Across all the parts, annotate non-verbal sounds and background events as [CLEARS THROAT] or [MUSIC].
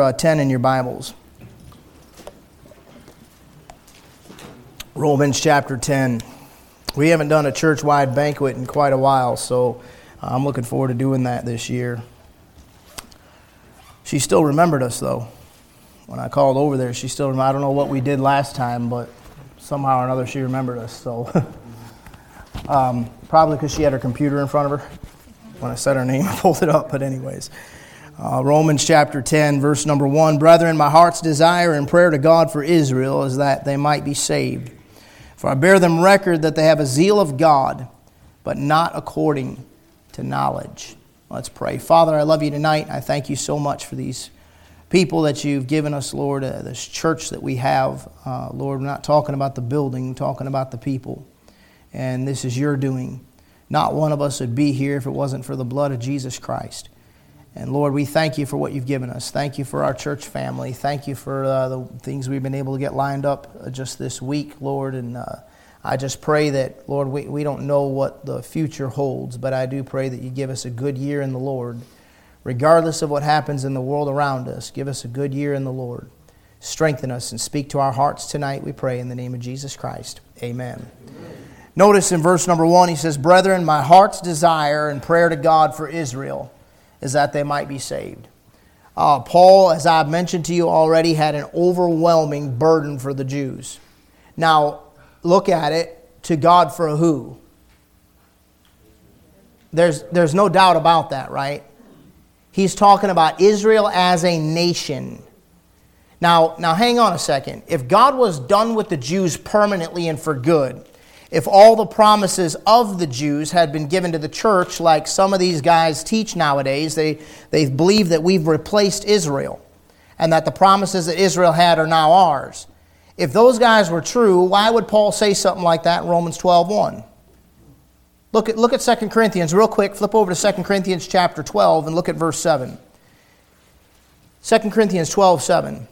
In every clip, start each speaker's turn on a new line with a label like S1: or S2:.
S1: uh, 10 in your Bibles. Romans chapter 10. We haven't done a church wide banquet in quite a while, so I'm looking forward to doing that this year. She still remembered us, though. When I called over there, she still. I don't know what we did last time, but somehow or another she remembered us. So [LAUGHS] um, probably because she had her computer in front of her when I said her name, I [LAUGHS] pulled it up. But anyways, uh, Romans chapter 10, verse number 1 Brethren, my heart's desire and prayer to God for Israel is that they might be saved. For I bear them record that they have a zeal of God, but not according to knowledge. Let's pray. Father, I love you tonight. I thank you so much for these people that you've given us, Lord, uh, this church that we have. Uh, Lord, we're not talking about the building, talking about the people. And this is your doing. Not one of us would be here if it wasn't for the blood of Jesus Christ. And Lord, we thank you for what you've given us. Thank you for our church family. Thank you for uh, the things we've been able to get lined up uh, just this week, Lord. And uh, I just pray that, Lord, we, we don't know what the future holds, but I do pray that you give us a good year in the Lord. Regardless of what happens in the world around us, give us a good year in the Lord. Strengthen us and speak to our hearts tonight, we pray, in the name of Jesus Christ. Amen. Amen. Notice in verse number one, he says, Brethren, my heart's desire and prayer to God for Israel is that they might be saved. Uh, Paul, as I've mentioned to you already, had an overwhelming burden for the Jews. Now, look at it to God for who? There's, there's no doubt about that, right? He's talking about Israel as a nation. Now, now hang on a second. If God was done with the Jews permanently and for good, if all the promises of the Jews had been given to the church, like some of these guys teach nowadays, they, they believe that we've replaced Israel and that the promises that Israel had are now ours. If those guys were true, why would Paul say something like that in Romans 12.1? Look at, look at 2 Corinthians real quick. Flip over to 2 Corinthians chapter 12 and look at verse 7. 2 Corinthians 12, 7.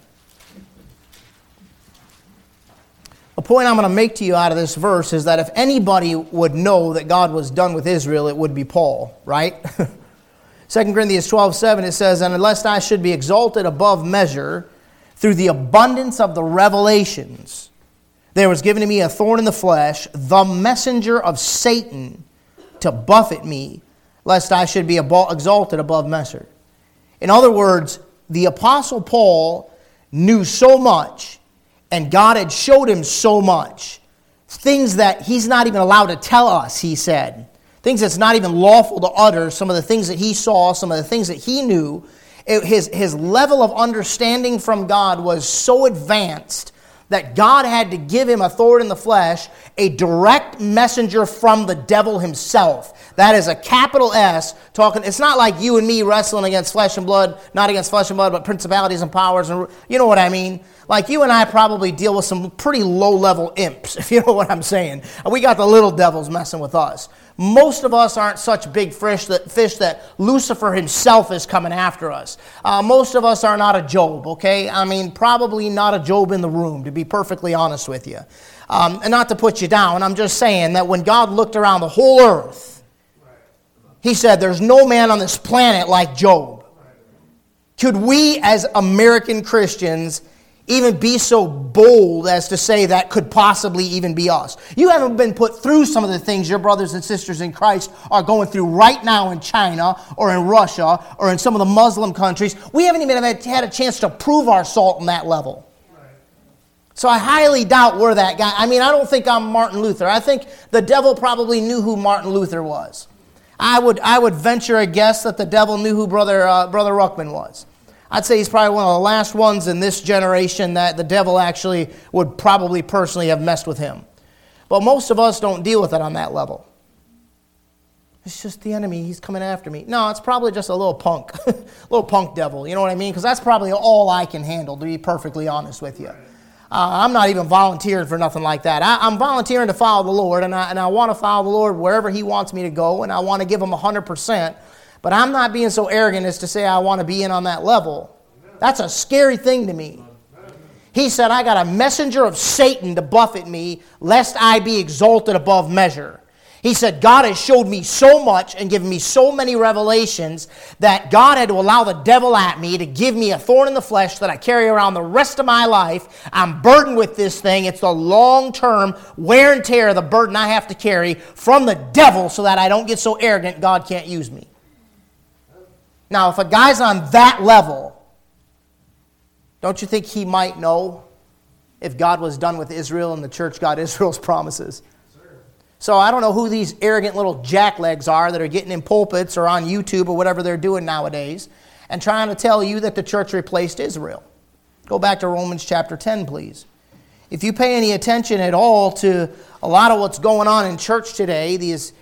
S1: A point I'm going to make to you out of this verse is that if anybody would know that God was done with Israel, it would be Paul, right? [LAUGHS] 2 Corinthians 12, 7, it says, And unless I should be exalted above measure through the abundance of the revelations, there was given to me a thorn in the flesh, the messenger of Satan, to buffet me, lest I should be exalted above measure. In other words, the Apostle Paul knew so much and God had showed him so much. Things that he's not even allowed to tell us, he said. Things that's not even lawful to utter, some of the things that he saw, some of the things that he knew. It, his, his level of understanding from God was so advanced that God had to give him a thorn in the flesh, a direct messenger from the devil himself. That is a capital S talking. It's not like you and me wrestling against flesh and blood, not against flesh and blood, but principalities and powers. And you know what I mean? Like you and I probably deal with some pretty low level imps, [LAUGHS] if you know what I'm saying. We got the little devils messing with us. Most of us aren't such big fish that, fish that Lucifer himself is coming after us. Uh, most of us are not a Job, okay? I mean, probably not a Job in the room, to be perfectly honest with you. Um, and not to put you down, I'm just saying that when God looked around the whole earth, he said, There's no man on this planet like Job. Could we, as American Christians, even be so bold as to say that could possibly even be us. You haven't been put through some of the things your brothers and sisters in Christ are going through right now in China or in Russia or in some of the Muslim countries. We haven't even had a chance to prove our salt on that level. So I highly doubt we're that guy. I mean, I don't think I'm Martin Luther. I think the devil probably knew who Martin Luther was. I would, I would venture a guess that the devil knew who Brother, uh, Brother Ruckman was. I'd say he's probably one of the last ones in this generation that the devil actually would probably personally have messed with him. But most of us don't deal with it on that level. It's just the enemy. He's coming after me. No, it's probably just a little punk, [LAUGHS] little punk devil. You know what I mean? Because that's probably all I can handle, to be perfectly honest with you. Uh, I'm not even volunteering for nothing like that. I, am volunteering to follow the Lord, and I, and I want to follow the Lord wherever He wants me to go, and I want to give Him 100%. But I'm not being so arrogant as to say I want to be in on that level. That's a scary thing to me. He said, I got a messenger of Satan to buffet me, lest I be exalted above measure. He said, God has showed me so much and given me so many revelations that God had to allow the devil at me to give me a thorn in the flesh that I carry around the rest of my life. I'm burdened with this thing. It's the long term wear and tear, of the burden I have to carry from the devil so that I don't get so arrogant God can't use me. Now, if a guy's on that level, don't you think he might know if God was done with Israel and the church got [LAUGHS] Israel's promises? So I don't know who these arrogant little jacklegs are that are getting in pulpits or on YouTube or whatever they're doing nowadays and trying to tell you that the church replaced Israel. Go back to Romans chapter 10, please. If you pay any attention at all to a lot of what's going on in church today, these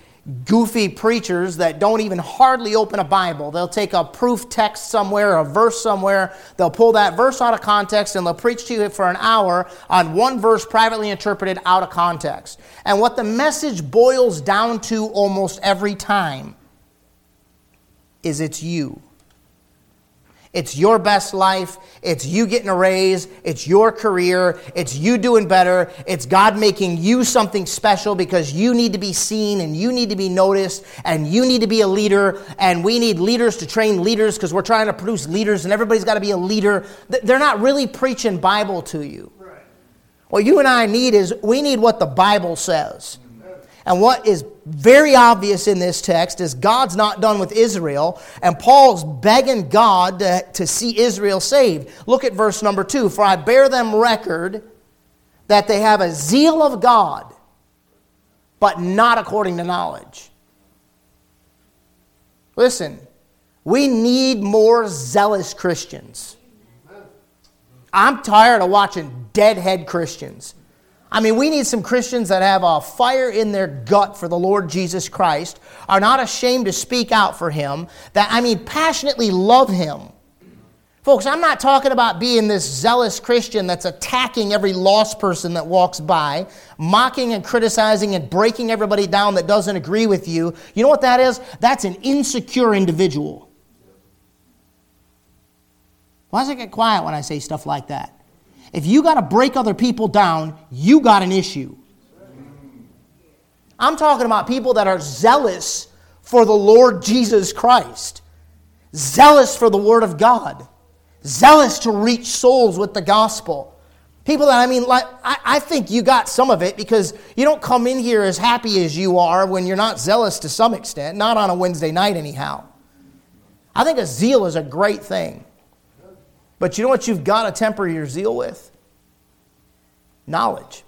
S1: goofy preachers that don't even hardly open a Bible. They'll take a proof text somewhere, a verse somewhere, they'll pull that verse out of context and they'll preach to you for an hour on one verse privately interpreted out of context. And what the message boils down to almost every time is it's you. It's your best life. It's you getting a raise. It's your career. It's you doing better. It's God making you something special because you need to be seen and you need to be noticed and you need to be a leader. And we need leaders to train leaders because we're trying to produce leaders and everybody's got to be a leader. They're not really preaching Bible to you. What you and I need is we need what the Bible says. And what is very obvious in this text is God's not done with Israel, and Paul's begging God to, to see Israel saved. Look at verse number two For I bear them record that they have a zeal of God, but not according to knowledge. Listen, we need more zealous Christians. I'm tired of watching deadhead Christians. I mean, we need some Christians that have a fire in their gut for the Lord Jesus Christ, are not ashamed to speak out for Him, that, I mean, passionately love Him. Folks, I'm not talking about being this zealous Christian that's attacking every lost person that walks by, mocking and criticizing and breaking everybody down that doesn't agree with you. You know what that is? That's an insecure individual. Why does it get quiet when I say stuff like that? If you got to break other people down, you got an issue. I'm talking about people that are zealous for the Lord Jesus Christ, zealous for the Word of God, zealous to reach souls with the gospel. People that, I mean, like, I, I think you got some of it because you don't come in here as happy as you are when you're not zealous to some extent, not on a Wednesday night, anyhow. I think a zeal is a great thing. But you know what you've got to temper your zeal with? Knowledge.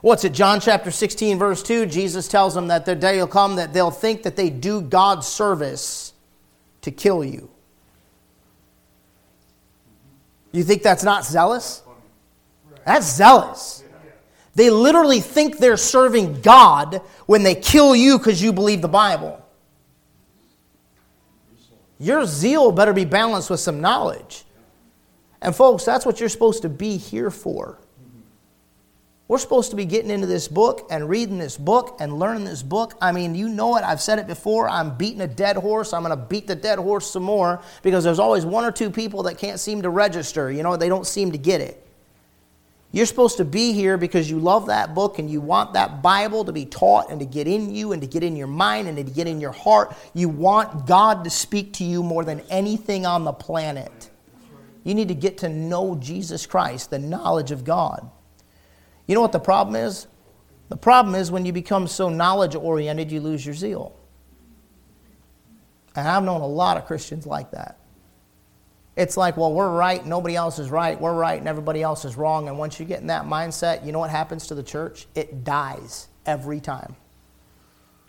S1: What's it, John chapter 16, verse 2? Jesus tells them that the day will come that they'll think that they do God's service to kill you. You think that's not zealous? That's zealous. They literally think they're serving God when they kill you because you believe the Bible. Your zeal better be balanced with some knowledge. And, folks, that's what you're supposed to be here for. We're supposed to be getting into this book and reading this book and learning this book. I mean, you know it. I've said it before. I'm beating a dead horse. I'm going to beat the dead horse some more because there's always one or two people that can't seem to register. You know, they don't seem to get it. You're supposed to be here because you love that book and you want that Bible to be taught and to get in you and to get in your mind and to get in your heart. You want God to speak to you more than anything on the planet. You need to get to know Jesus Christ, the knowledge of God. You know what the problem is? The problem is when you become so knowledge oriented, you lose your zeal. And I've known a lot of Christians like that. It's like, well, we're right, nobody else is right, we're right, and everybody else is wrong. And once you get in that mindset, you know what happens to the church? It dies every time.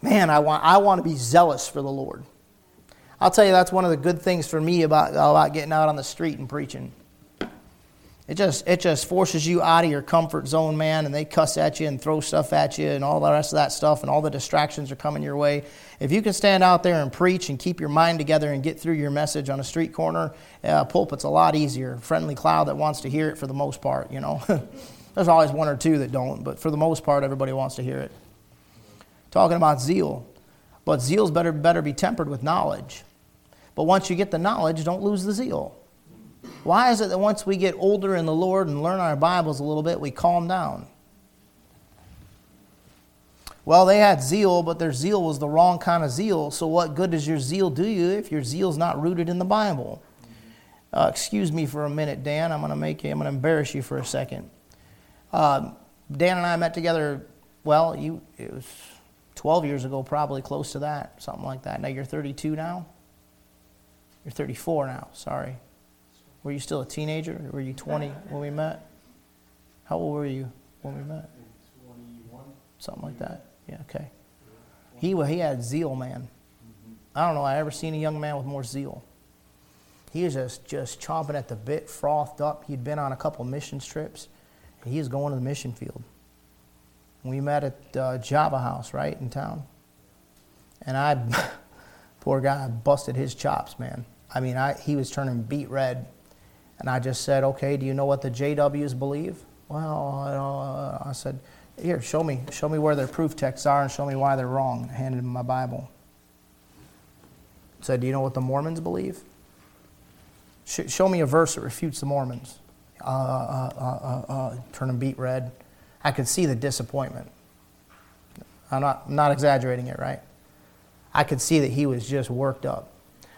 S1: Man, I want, I want to be zealous for the Lord. I'll tell you, that's one of the good things for me about, about getting out on the street and preaching. It just, it just forces you out of your comfort zone, man, and they cuss at you and throw stuff at you and all the rest of that stuff, and all the distractions are coming your way. If you can stand out there and preach and keep your mind together and get through your message on a street corner, uh, pulpit's a lot easier. Friendly crowd that wants to hear it for the most part, you know. [LAUGHS] There's always one or two that don't, but for the most part, everybody wants to hear it. Talking about zeal. But zeal's better, better be tempered with knowledge. But once you get the knowledge, don't lose the zeal. Why is it that once we get older in the Lord and learn our Bibles a little bit, we calm down? Well, they had zeal, but their zeal was the wrong kind of zeal. So, what good does your zeal do you if your zeal's not rooted in the Bible? Uh, excuse me for a minute, Dan. I'm going to make you, I'm going to embarrass you for a second. Uh, Dan and I met together. Well, you it was 12 years ago, probably close to that, something like that. Now you're 32 now. You're 34 now. Sorry. Were you still a teenager? Were you 20 when we met? How old were you when we met? 21. Something like that. Yeah. Okay. He he had zeal, man. I don't know. I ever seen a young man with more zeal. He was just just chomping at the bit, frothed up. He'd been on a couple missions trips, and he was going to the mission field. We met at uh, Java House, right in town, and I, [LAUGHS] poor guy, busted his chops, man. I mean, I, he was turning beet red, and I just said, "Okay, do you know what the JWs believe?" Well, uh, I said, "Here, show me, show me where their proof texts are, and show me why they're wrong." I handed him my Bible. Said, "Do you know what the Mormons believe?" show me a verse that refutes the Mormons. Uh, uh, uh, uh, turn them beet red. I could see the disappointment. I'm not, I'm not exaggerating it, right? I could see that he was just worked up.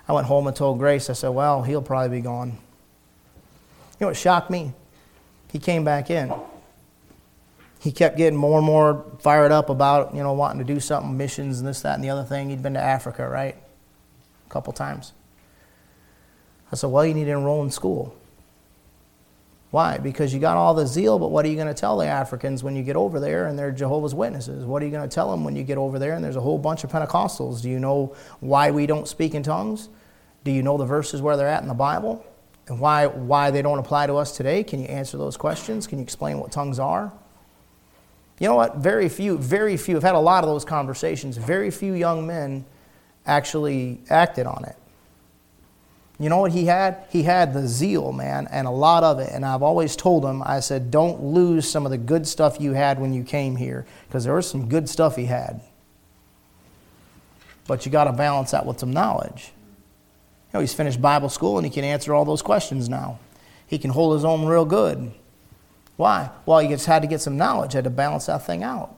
S1: I went home and told Grace, I said, well, he'll probably be gone. You know what shocked me? He came back in. He kept getting more and more fired up about, you know, wanting to do something, missions and this, that, and the other thing. He'd been to Africa, right? A couple times. I said, Well, you need to enroll in school. Why? Because you got all the zeal, but what are you going to tell the Africans when you get over there and they're Jehovah's Witnesses? What are you going to tell them when you get over there and there's a whole bunch of Pentecostals? Do you know why we don't speak in tongues? Do you know the verses where they're at in the Bible? And why, why they don't apply to us today? Can you answer those questions? Can you explain what tongues are? You know what? Very few, very few, I've had a lot of those conversations. Very few young men actually acted on it. You know what he had? He had the zeal, man, and a lot of it. And I've always told him, I said, don't lose some of the good stuff you had when you came here, because there was some good stuff he had. But you got to balance that with some knowledge. Know, he's finished Bible school and he can answer all those questions now. He can hold his own real good. Why? Well, he just had to get some knowledge, had to balance that thing out.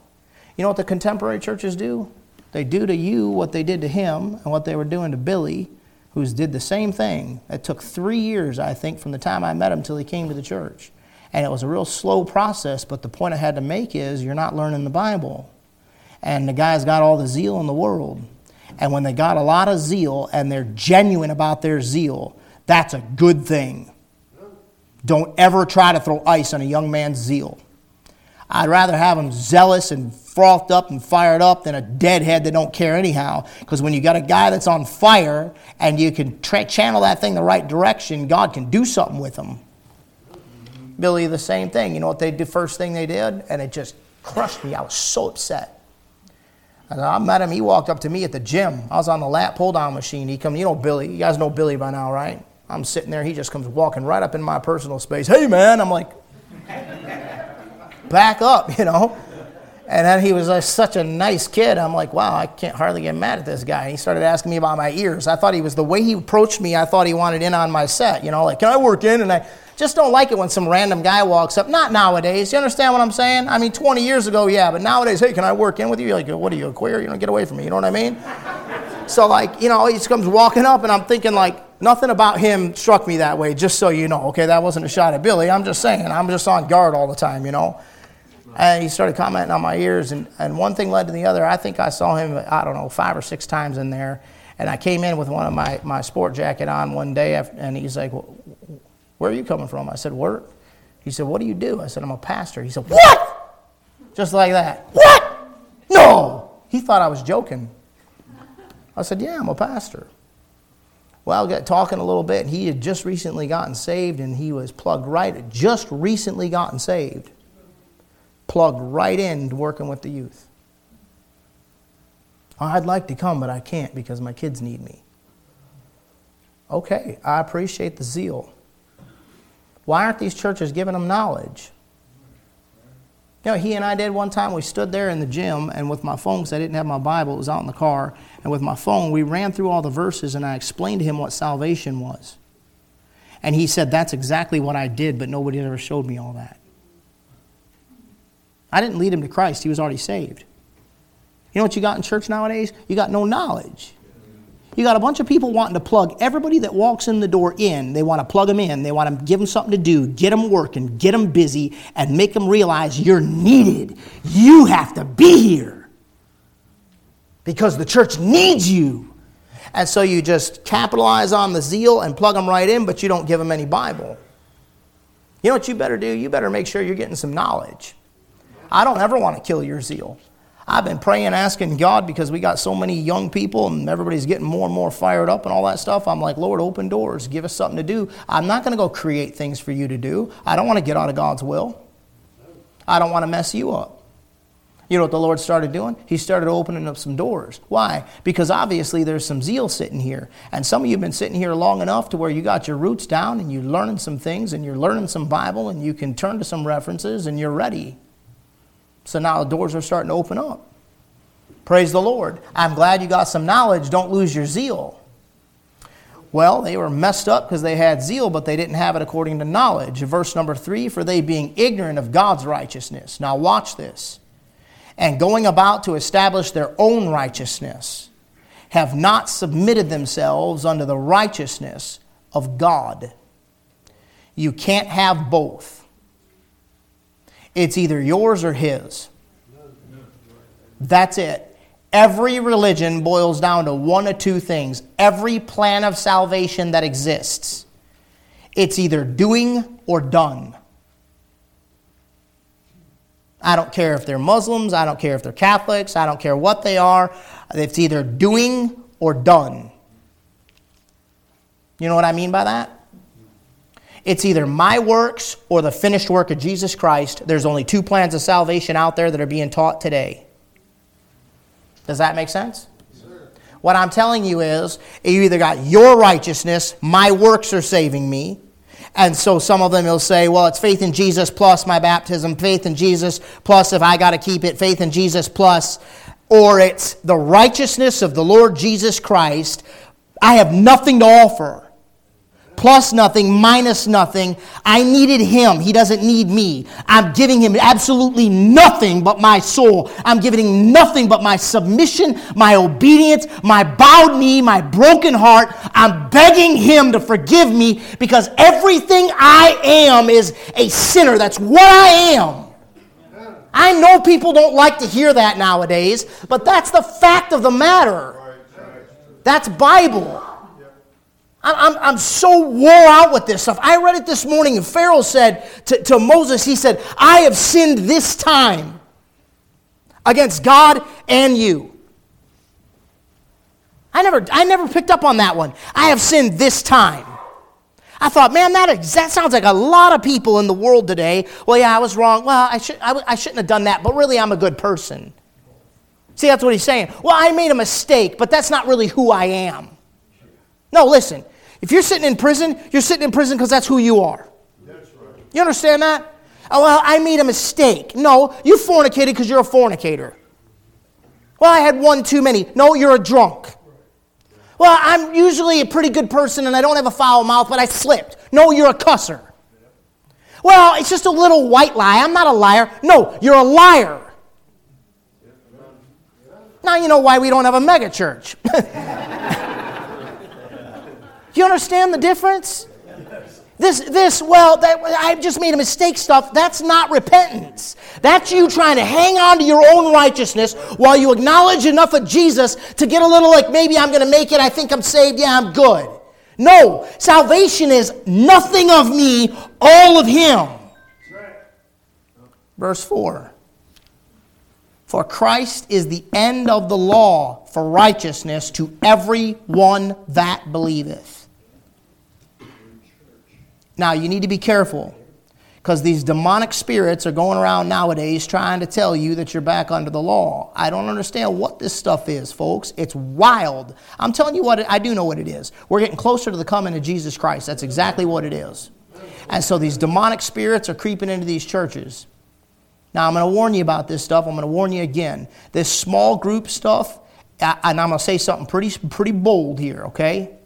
S1: You know what the contemporary churches do? They do to you what they did to him and what they were doing to Billy who did the same thing. It took three years, I think, from the time I met him till he came to the church. And it was a real slow process, but the point I had to make is you're not learning the Bible. And the guy's got all the zeal in the world. And when they got a lot of zeal and they're genuine about their zeal, that's a good thing. Don't ever try to throw ice on a young man's zeal. I'd rather have them zealous and frothed up and fired up than a deadhead that don't care anyhow. Because when you got a guy that's on fire and you can tra- channel that thing the right direction, God can do something with them. Billy, the same thing. You know what they did? First thing they did, and it just crushed me. I was so upset. And I met him. He walked up to me at the gym. I was on the lat pull down machine. He come. You know Billy. You guys know Billy by now, right? I'm sitting there. He just comes walking right up in my personal space. Hey, man. I'm like, back up, [LAUGHS] you know. And then he was uh, such a nice kid. I'm like, wow, I can't hardly get mad at this guy. And he started asking me about my ears. I thought he was the way he approached me. I thought he wanted in on my set. You know, like, can I work in? And I just don't like it when some random guy walks up. Not nowadays. You understand what I'm saying? I mean, 20 years ago, yeah, but nowadays, hey, can I work in with you? You're like, what are you, a queer? You know, get away from me. You know what I mean? so, like, you know, he just comes walking up, and I'm thinking, like, nothing about him struck me that way. Just so you know, okay, that wasn't a shot at Billy. I'm just saying, I'm just on guard all the time. You know. And he started commenting on my ears, and, and one thing led to the other. I think I saw him, I don't know, five or six times in there. And I came in with one of my, my sport jacket on one day, after, and he's like, Where are you coming from? I said, Work. He said, What do you do? I said, I'm a pastor. He said, What? Just like that. What? No. He thought I was joking. I said, Yeah, I'm a pastor. Well, got talking a little bit, and he had just recently gotten saved, and he was plugged right, just recently gotten saved plugged right in working with the youth. I'd like to come, but I can't because my kids need me. Okay, I appreciate the zeal. Why aren't these churches giving them knowledge? You know, he and I did one time, we stood there in the gym, and with my phone, because I didn't have my Bible, it was out in the car, and with my phone, we ran through all the verses, and I explained to him what salvation was. And he said, That's exactly what I did, but nobody ever showed me all that. I didn't lead him to Christ, he was already saved. You know what you got in church nowadays? You got no knowledge. You got a bunch of people wanting to plug everybody that walks in the door in. They want to plug them in. They want to give them something to do, get them working, get them busy, and make them realize you're needed. You have to be here because the church needs you. And so you just capitalize on the zeal and plug them right in, but you don't give them any Bible. You know what you better do? You better make sure you're getting some knowledge. I don't ever want to kill your zeal. I've been praying, asking God because we got so many young people and everybody's getting more and more fired up and all that stuff. I'm like, Lord, open doors, give us something to do. I'm not going to go create things for you to do. I don't want to get out of God's will. I don't want to mess you up. You know what the Lord started doing? He started opening up some doors. Why? Because obviously there's some zeal sitting here. And some of you have been sitting here long enough to where you got your roots down and you're learning some things and you're learning some Bible and you can turn to some references and you're ready. So now the doors are starting to open up. Praise the Lord. I'm glad you got some knowledge. Don't lose your zeal. Well, they were messed up because they had zeal, but they didn't have it according to knowledge. Verse number three, for they being ignorant of God's righteousness. Now, watch this. And going about to establish their own righteousness, have not submitted themselves unto the righteousness of God. You can't have both. It's either yours or his. That's it. Every religion boils down to one or two things. Every plan of salvation that exists, it's either doing or done. I don't care if they're Muslims, I don't care if they're Catholics, I don't care what they are. It's either doing or done. You know what I mean by that? It's either my works or the finished work of Jesus Christ. There's only two plans of salvation out there that are being taught today. Does that make sense? What I'm telling you is, you either got your righteousness, my works are saving me, and so some of them will say, well, it's faith in Jesus plus my baptism, faith in Jesus plus if I got to keep it, faith in Jesus plus, or it's the righteousness of the Lord Jesus Christ. I have nothing to offer plus nothing, minus nothing. I needed him. He doesn't need me. I'm giving him absolutely nothing but my soul. I'm giving him nothing but my submission, my obedience, my bowed knee, my broken heart. I'm begging him to forgive me because everything I am is a sinner. That's what I am. I know people don't like to hear that nowadays, but that's the fact of the matter. That's Bible. I'm, I'm so wore out with this stuff. I read it this morning, and Pharaoh said to, to Moses, He said, I have sinned this time against God and you. I never, I never picked up on that one. I have sinned this time. I thought, man, that, that sounds like a lot of people in the world today. Well, yeah, I was wrong. Well, I, should, I, I shouldn't have done that, but really, I'm a good person. See, that's what he's saying. Well, I made a mistake, but that's not really who I am. No, listen. If you're sitting in prison, you're sitting in prison because that's who you are. That's right. You understand that? Oh, well, I made a mistake. No, you fornicated because you're a fornicator. Well, I had one too many. No, you're a drunk. Well, I'm usually a pretty good person and I don't have a foul mouth, but I slipped. No, you're a cusser. Well, it's just a little white lie. I'm not a liar. No, you're a liar. Now you know why we don't have a megachurch. [LAUGHS] You understand the difference? This, this, well, that, I just made a mistake stuff, that's not repentance. That's you trying to hang on to your own righteousness while you acknowledge enough of Jesus to get a little like, maybe I'm going to make it, I think I'm saved, yeah, I'm good. No, salvation is nothing of me, all of Him. Verse 4 For Christ is the end of the law for righteousness to every one that believeth. Now, you need to be careful because these demonic spirits are going around nowadays trying to tell you that you're back under the law. I don't understand what this stuff is, folks. It's wild. I'm telling you what, I do know what it is. We're getting closer to the coming of Jesus Christ. That's exactly what it is. And so these demonic spirits are creeping into these churches. Now, I'm going to warn you about this stuff. I'm going to warn you again. This small group stuff, and I'm going to say something pretty, pretty bold here, okay?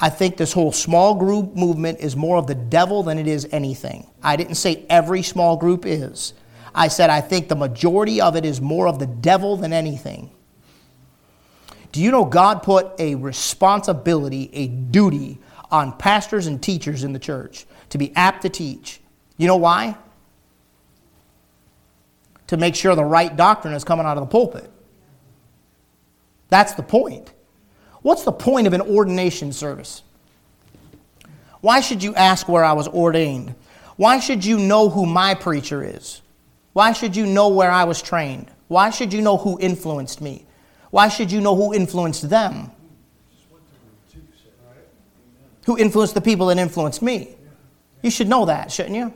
S1: I think this whole small group movement is more of the devil than it is anything. I didn't say every small group is. I said, I think the majority of it is more of the devil than anything. Do you know God put a responsibility, a duty on pastors and teachers in the church to be apt to teach? You know why? To make sure the right doctrine is coming out of the pulpit. That's the point. What's the point of an ordination service? Why should you ask where I was ordained? Why should you know who my preacher is? Why should you know where I was trained? Why should you know who influenced me? Why should you know who influenced them? Who influenced the people that influenced me? You should know that, shouldn't you?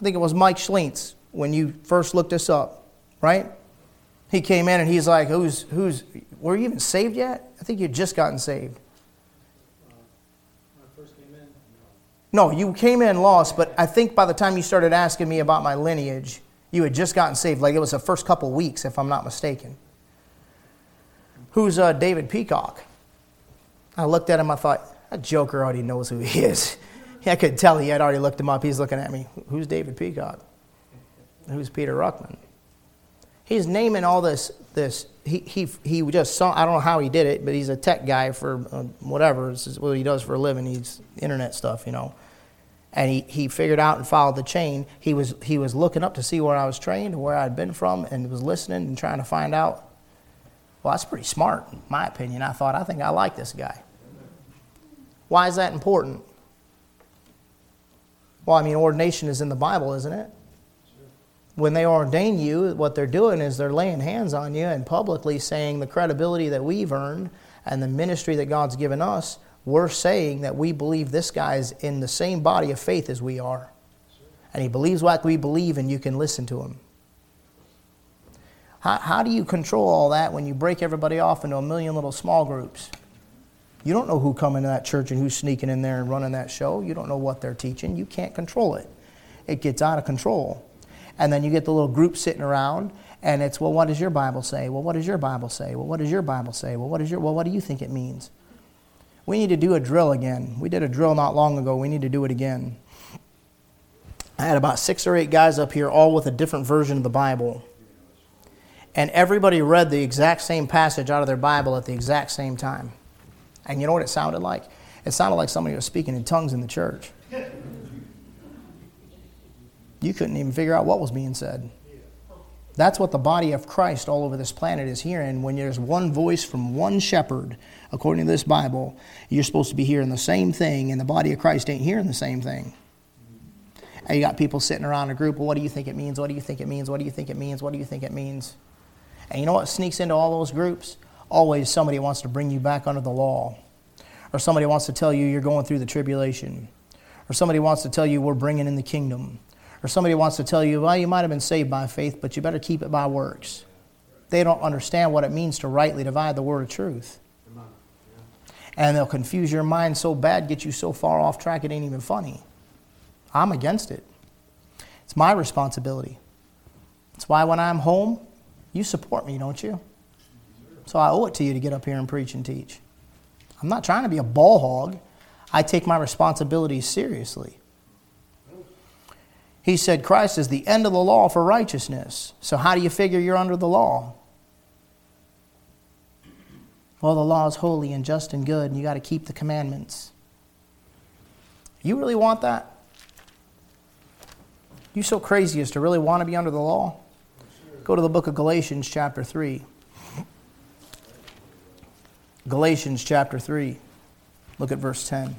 S1: I think it was Mike Schlintz when you first looked this up, right? He came in and he's like, "Who's who's? Were you even saved yet? I think you'd just gotten saved." No, you came in lost, but I think by the time you started asking me about my lineage, you had just gotten saved. Like it was the first couple weeks, if I'm not mistaken. Who's uh, David Peacock? I looked at him, I thought, that joker already knows who he is. [LAUGHS] I could tell he had already looked him up. He's looking at me. Who's David Peacock? Who's Peter Ruckman? He's naming all this. This he he he just saw. I don't know how he did it, but he's a tech guy for uh, whatever. This is what he does for a living. He's internet stuff, you know. And he, he figured out and followed the chain. He was he was looking up to see where I was trained, where I'd been from, and was listening and trying to find out. Well, that's pretty smart, in my opinion. I thought I think I like this guy. Why is that important? Well, I mean, ordination is in the Bible, isn't it? When they ordain you, what they're doing is they're laying hands on you and publicly saying the credibility that we've earned and the ministry that God's given us, we're saying that we believe this guy's in the same body of faith as we are. And he believes like we believe, and you can listen to him. How, how do you control all that when you break everybody off into a million little small groups? You don't know who come into that church and who's sneaking in there and running that show. You don't know what they're teaching. You can't control it. It gets out of control. And then you get the little group sitting around and it's, well, what does your Bible say? Well, what does your Bible say? Well, what does your Bible say? Well, what is your well, what do you think it means? We need to do a drill again. We did a drill not long ago. We need to do it again. I had about six or eight guys up here, all with a different version of the Bible. And everybody read the exact same passage out of their Bible at the exact same time. And you know what it sounded like? It sounded like somebody was speaking in tongues in the church. You couldn't even figure out what was being said. That's what the body of Christ all over this planet is hearing. When there's one voice from one shepherd, according to this Bible, you're supposed to be hearing the same thing, and the body of Christ ain't hearing the same thing. And you got people sitting around a group, well, what do you think it means? What do you think it means? What do you think it means? What do you think it means? And you know what sneaks into all those groups? always somebody wants to bring you back under the law, or somebody wants to tell you you're going through the tribulation, or somebody wants to tell you we're bringing in the kingdom, or somebody wants to tell you, well, you might have been saved by faith, but you better keep it by works. They don't understand what it means to rightly divide the word of truth. And they'll confuse your mind so bad, get you so far off track, it ain't even funny. I'm against it. It's my responsibility. That's why when I'm home, you support me, don't you? So I owe it to you to get up here and preach and teach. I'm not trying to be a ball hog. I take my responsibilities seriously. He said Christ is the end of the law for righteousness. So how do you figure you're under the law? Well, the law is holy and just and good, and you got to keep the commandments. You really want that? You so crazy as to really want to be under the law? Go to the book of Galatians, chapter 3. Galatians chapter 3. Look at verse 10.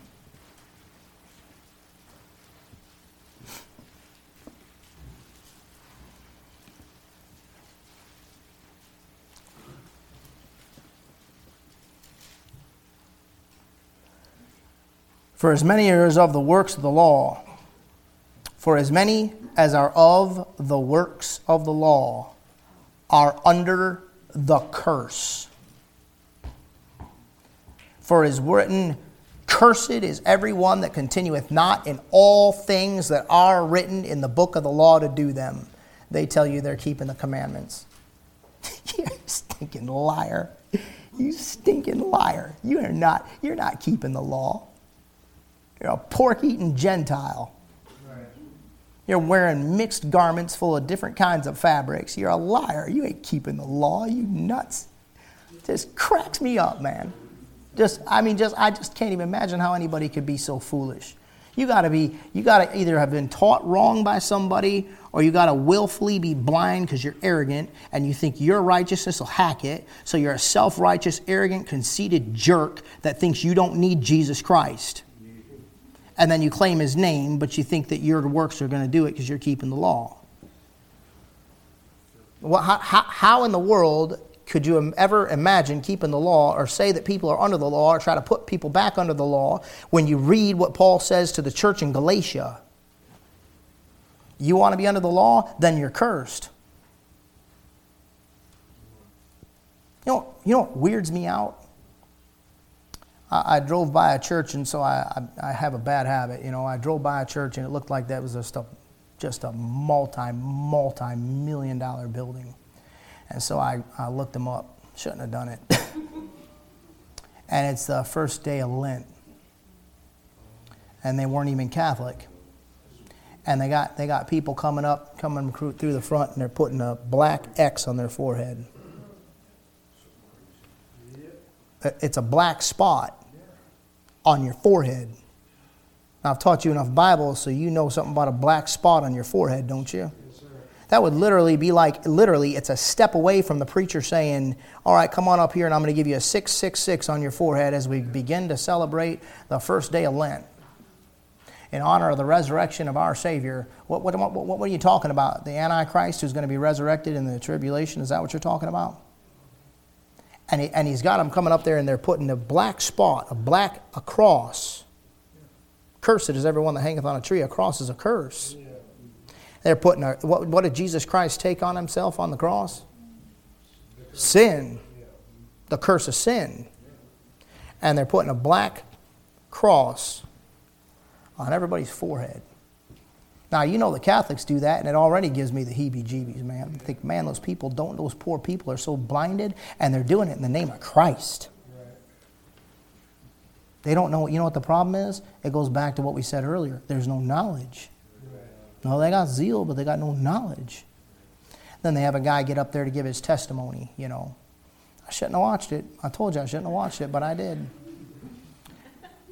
S1: For as many as of the works of the law, for as many as are of the works of the law, are under the curse. For it is written, Cursed is everyone that continueth not in all things that are written in the book of the law to do them. They tell you they're keeping the commandments. [LAUGHS] you stinking liar. You stinking liar. You are not, you're not keeping the law. You're a pork eating Gentile. You're wearing mixed garments full of different kinds of fabrics. You're a liar. You ain't keeping the law. You nuts. Just cracks me up, man. Just, I mean, just, I just can't even imagine how anybody could be so foolish. You got to be, you got to either have been taught wrong by somebody or you got to willfully be blind because you're arrogant and you think your righteousness will hack it. So you're a self righteous, arrogant, conceited jerk that thinks you don't need Jesus Christ. And then you claim his name, but you think that your works are going to do it because you're keeping the law. Well, how, how, how in the world could you ever imagine keeping the law or say that people are under the law or try to put people back under the law when you read what Paul says to the church in Galatia? You want to be under the law? Then you're cursed. You know, you know what weirds me out? I, drove by a church, and so I, I, I, have a bad habit. You know, I drove by a church, and it looked like that was just a, just a multi, multi million dollar building. And so I, I looked them up. Shouldn't have done it. [LAUGHS] and it's the first day of Lent. And they weren't even Catholic. And they got, they got people coming up, coming through the front, and they're putting a black X on their forehead. It's a black spot on your forehead. Now, I've taught you enough Bible so you know something about a black spot on your forehead, don't you? That would literally be like, literally, it's a step away from the preacher saying, All right, come on up here and I'm going to give you a 666 on your forehead as we begin to celebrate the first day of Lent. In honor of the resurrection of our Savior. What, what, what, what are you talking about? The Antichrist who's going to be resurrected in the tribulation? Is that what you're talking about? And, he, and he's got them coming up there and they're putting a black spot, a black a cross. Cursed is everyone that hangeth on a tree. A cross is a curse. They're putting a, what, what did Jesus Christ take on himself on the cross? Sin. The curse of sin. And they're putting a black cross on everybody's forehead. Now, you know the Catholics do that, and it already gives me the heebie jeebies, man. I think, man, those people don't, those poor people are so blinded, and they're doing it in the name of Christ. They don't know, you know what the problem is? It goes back to what we said earlier. There's no knowledge. No, they got zeal, but they got no knowledge. Then they have a guy get up there to give his testimony, you know. I shouldn't have watched it. I told you I shouldn't have watched it, but I did.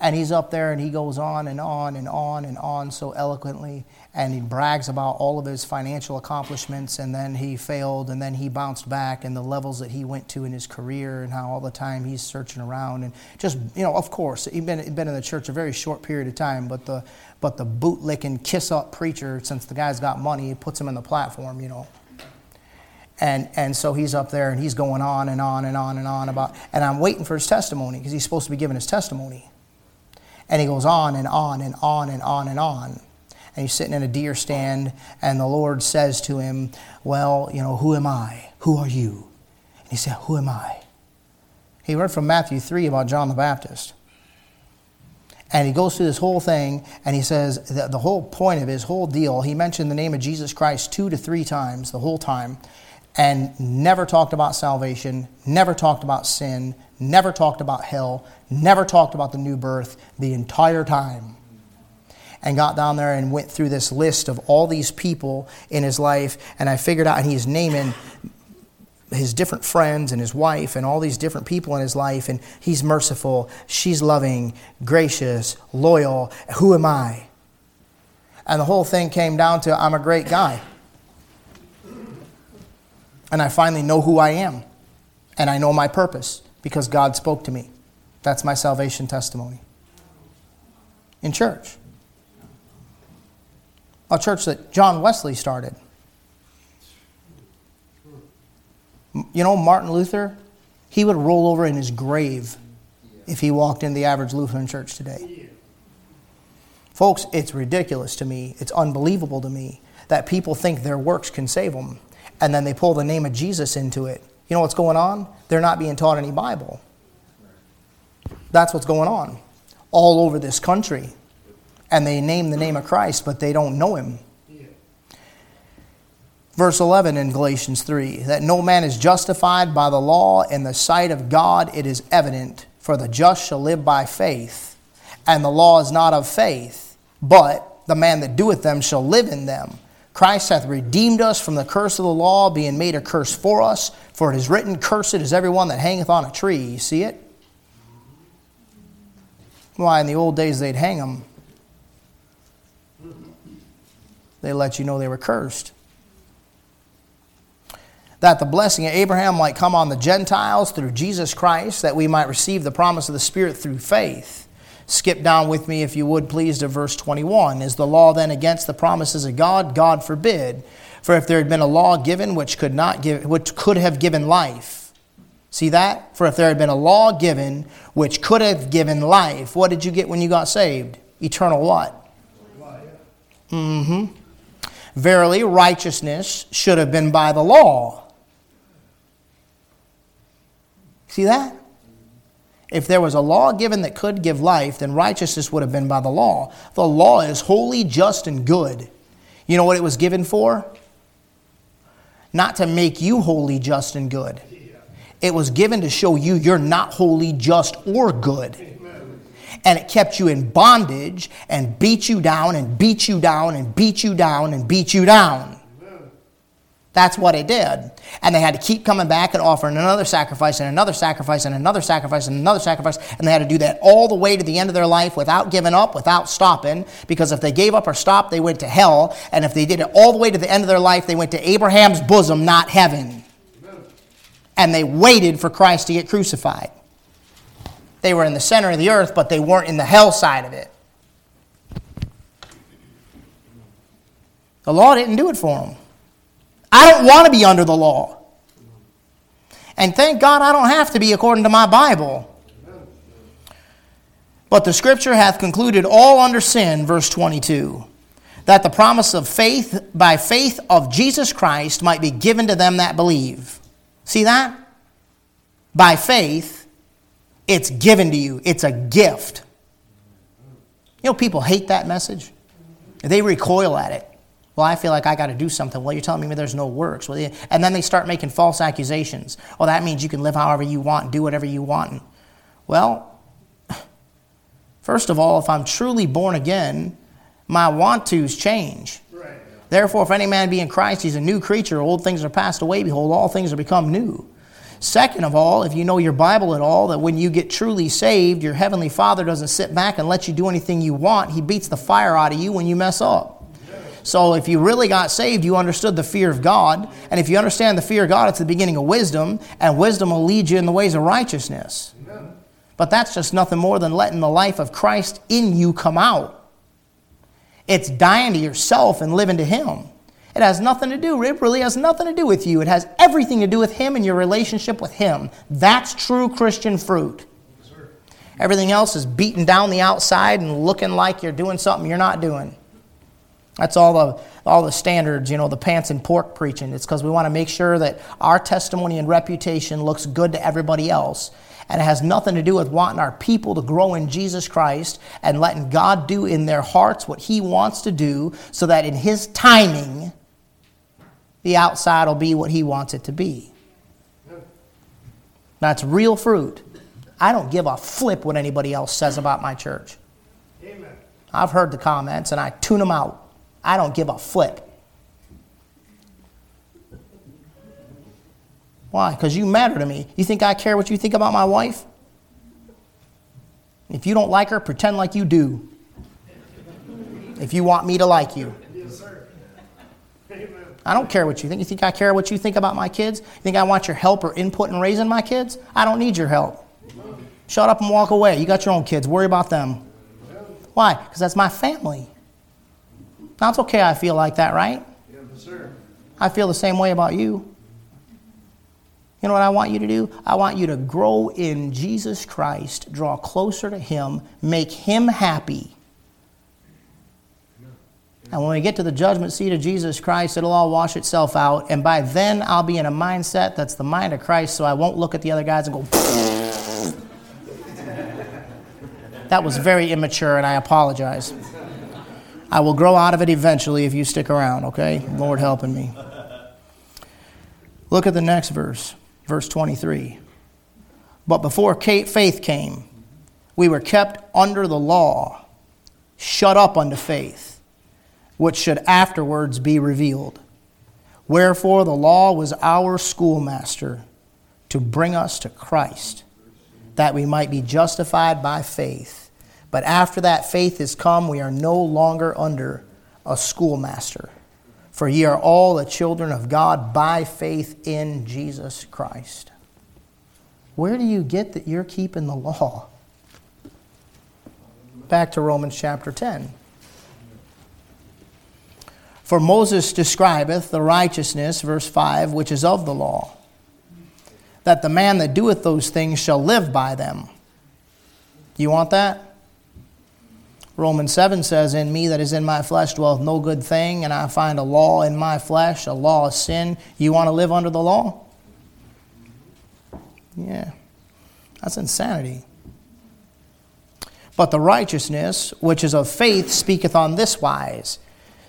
S1: And he's up there and he goes on and on and on and on so eloquently. And he brags about all of his financial accomplishments. And then he failed and then he bounced back and the levels that he went to in his career and how all the time he's searching around. And just, you know, of course, he'd been, been in the church a very short period of time, but the, but the bootlicking, kiss up preacher, since the guy's got money, puts him in the platform, you know. And, and so he's up there and he's going on and on and on and on about, and I'm waiting for his testimony because he's supposed to be giving his testimony. And he goes on and on and on and on and on. And he's sitting in a deer stand, and the Lord says to him, Well, you know, who am I? Who are you? And he said, Who am I? He read from Matthew 3 about John the Baptist. And he goes through this whole thing, and he says that the whole point of his whole deal, he mentioned the name of Jesus Christ two to three times the whole time, and never talked about salvation, never talked about sin, never talked about hell, never talked about the new birth the entire time. And got down there and went through this list of all these people in his life. And I figured out, and he's naming his different friends and his wife and all these different people in his life. And he's merciful, she's loving, gracious, loyal. Who am I? And the whole thing came down to I'm a great guy. And I finally know who I am. And I know my purpose because God spoke to me. That's my salvation testimony. In church. A church that John Wesley started. You know, Martin Luther, he would roll over in his grave if he walked in the average Lutheran church today. Folks, it's ridiculous to me. It's unbelievable to me that people think their works can save them and then they pull the name of Jesus into it. You know what's going on? They're not being taught any Bible. That's what's going on all over this country. And they name the name of Christ, but they don't know him. Verse 11 in Galatians 3 that no man is justified by the law in the sight of God, it is evident, for the just shall live by faith. And the law is not of faith, but the man that doeth them shall live in them. Christ hath redeemed us from the curse of the law, being made a curse for us. For it is written, Cursed is everyone that hangeth on a tree. You see it? Why, in the old days they'd hang them. They let you know they were cursed. That the blessing of Abraham might come on the Gentiles through Jesus Christ, that we might receive the promise of the Spirit through faith. Skip down with me, if you would, please, to verse 21. Is the law then against the promises of God? God forbid. For if there had been a law given which could not give, which could have given life, See that? For if there had been a law given which could have given life, what did you get when you got saved? Eternal what? Mm-hmm. Verily, righteousness should have been by the law. See that? If there was a law given that could give life, then righteousness would have been by the law. The law is holy, just, and good. You know what it was given for? Not to make you holy, just, and good. It was given to show you you're not holy, just, or good. And it kept you in bondage and beat you down and beat you down and beat you down and beat you down. That's what it did. And they had to keep coming back and offering another sacrifice and another sacrifice and another sacrifice and another sacrifice. And they had to do that all the way to the end of their life without giving up, without stopping. Because if they gave up or stopped, they went to hell. And if they did it all the way to the end of their life, they went to Abraham's bosom, not heaven and they waited for Christ to get crucified. They were in the center of the earth, but they weren't in the hell side of it. The law didn't do it for them. I don't want to be under the law. And thank God I don't have to be according to my Bible. But the scripture hath concluded all under sin, verse 22, that the promise of faith by faith of Jesus Christ might be given to them that believe. See that? By faith, it's given to you, it's a gift. You know, people hate that message, they recoil at it. Well, I feel like I got to do something. Well, you're telling me there's no works. Well, and then they start making false accusations. Well, that means you can live however you want, do whatever you want. Well, first of all, if I'm truly born again, my want tos change. Therefore, if any man be in Christ, he's a new creature. Old things are passed away. Behold, all things are become new. Second of all, if you know your Bible at all, that when you get truly saved, your Heavenly Father doesn't sit back and let you do anything you want. He beats the fire out of you when you mess up. So if you really got saved, you understood the fear of God. And if you understand the fear of God, it's the beginning of wisdom, and wisdom will lead you in the ways of righteousness. But that's just nothing more than letting the life of Christ in you come out. It's dying to yourself and living to Him. It has nothing to do, it really has nothing to do with you. It has everything to do with Him and your relationship with Him. That's true Christian fruit. Everything else is beating down the outside and looking like you're doing something you're not doing. That's all the, all the standards, you know, the pants and pork preaching. It's because we want to make sure that our testimony and reputation looks good to everybody else and it has nothing to do with wanting our people to grow in Jesus Christ and letting God do in their hearts what He wants to do so that in His timing, the outside will be what He wants it to be. That's real fruit. I don't give a flip what anybody else says about my church. Amen. I've heard the comments and I tune them out. I don't give a flip. Why? Because you matter to me. You think I care what you think about my wife? If you don't like her, pretend like you do. If you want me to like you. I don't care what you think. You think I care what you think about my kids? You think I want your help or input in raising my kids? I don't need your help. Shut up and walk away. You got your own kids. Worry about them. Why? Because that's my family. It's okay I feel like that, right? Yes, sir. I feel the same way about you. You know what I want you to do? I want you to grow in Jesus Christ, draw closer to Him, make Him happy. And when we get to the judgment seat of Jesus Christ, it'll all wash itself out. And by then, I'll be in a mindset that's the mind of Christ, so I won't look at the other guys and go, [LAUGHS] that was very immature, and I apologize. I will grow out of it eventually if you stick around, okay? Lord helping me. Look at the next verse verse 23. But before faith came, we were kept under the law, shut up unto faith. which should afterwards be revealed. Wherefore the law was our schoolmaster to bring us to Christ, that we might be justified by faith. But after that faith is come, we are no longer under a schoolmaster. For ye are all the children of God by faith in Jesus Christ. Where do you get that you're keeping the law? Back to Romans chapter 10. For Moses describeth the righteousness, verse 5, which is of the law, that the man that doeth those things shall live by them. You want that? Romans 7 says, In me that is in my flesh dwelleth no good thing, and I find a law in my flesh, a law of sin. You want to live under the law? Yeah. That's insanity. But the righteousness which is of faith speaketh on this wise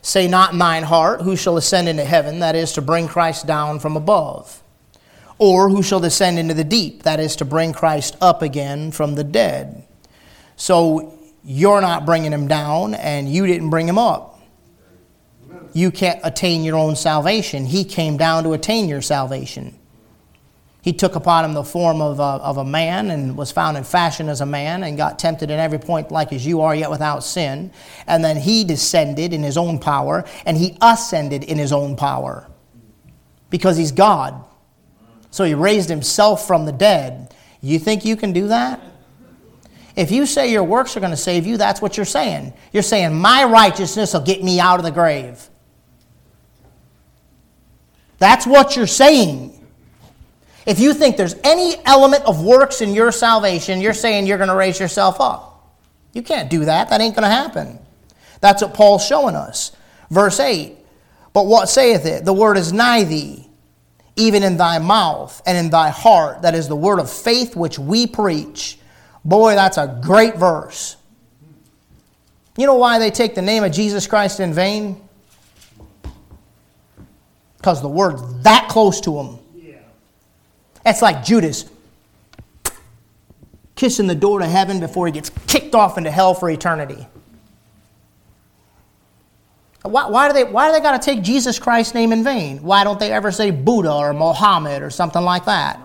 S1: Say not in thine heart, Who shall ascend into heaven? That is, to bring Christ down from above. Or who shall descend into the deep? That is, to bring Christ up again from the dead. So you're not bringing him down, and you didn't bring him up. You can't attain your own salvation. He came down to attain your salvation. He took upon him the form of a, of a man and was found in fashion as a man and got tempted in every point like as you are, yet without sin. And then he descended in his own power and he ascended in his own power because he's God. So he raised himself from the dead. You think you can do that? If you say your works are going to save you, that's what you're saying. You're saying, My righteousness will get me out of the grave. That's what you're saying. If you think there's any element of works in your salvation, you're saying you're going to raise yourself up. You can't do that. That ain't going to happen. That's what Paul's showing us. Verse 8 But what saith it? The word is nigh thee, even in thy mouth and in thy heart. That is the word of faith which we preach. Boy, that's a great verse. You know why they take the name of Jesus Christ in vain? Because the word's that close to them. That's like Judas kissing the door to heaven before he gets kicked off into hell for eternity. Why, why do they, why do they got to take Jesus Christ's name in vain? Why don't they ever say Buddha or Mohammed or something like that?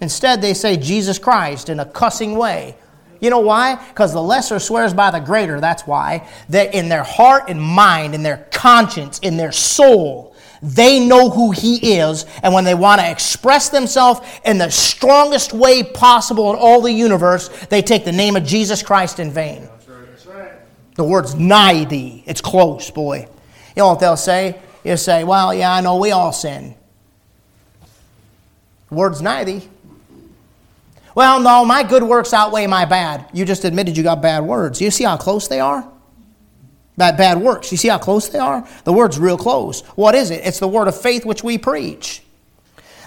S1: Instead, they say Jesus Christ in a cussing way. You know why? Because the lesser swears by the greater. That's why. That in their heart and mind, in their conscience, in their soul, they know who He is, and when they want to express themselves in the strongest way possible in all the universe, they take the name of Jesus Christ in vain. The word's nigh thee. It's close, boy. You know what they'll say? You'll say, Well, yeah, I know we all sin. The word's nigh thee. Well, no, my good works outweigh my bad. You just admitted you got bad words. You see how close they are? That bad works. You see how close they are? The word's real close. What is it? It's the word of faith which we preach.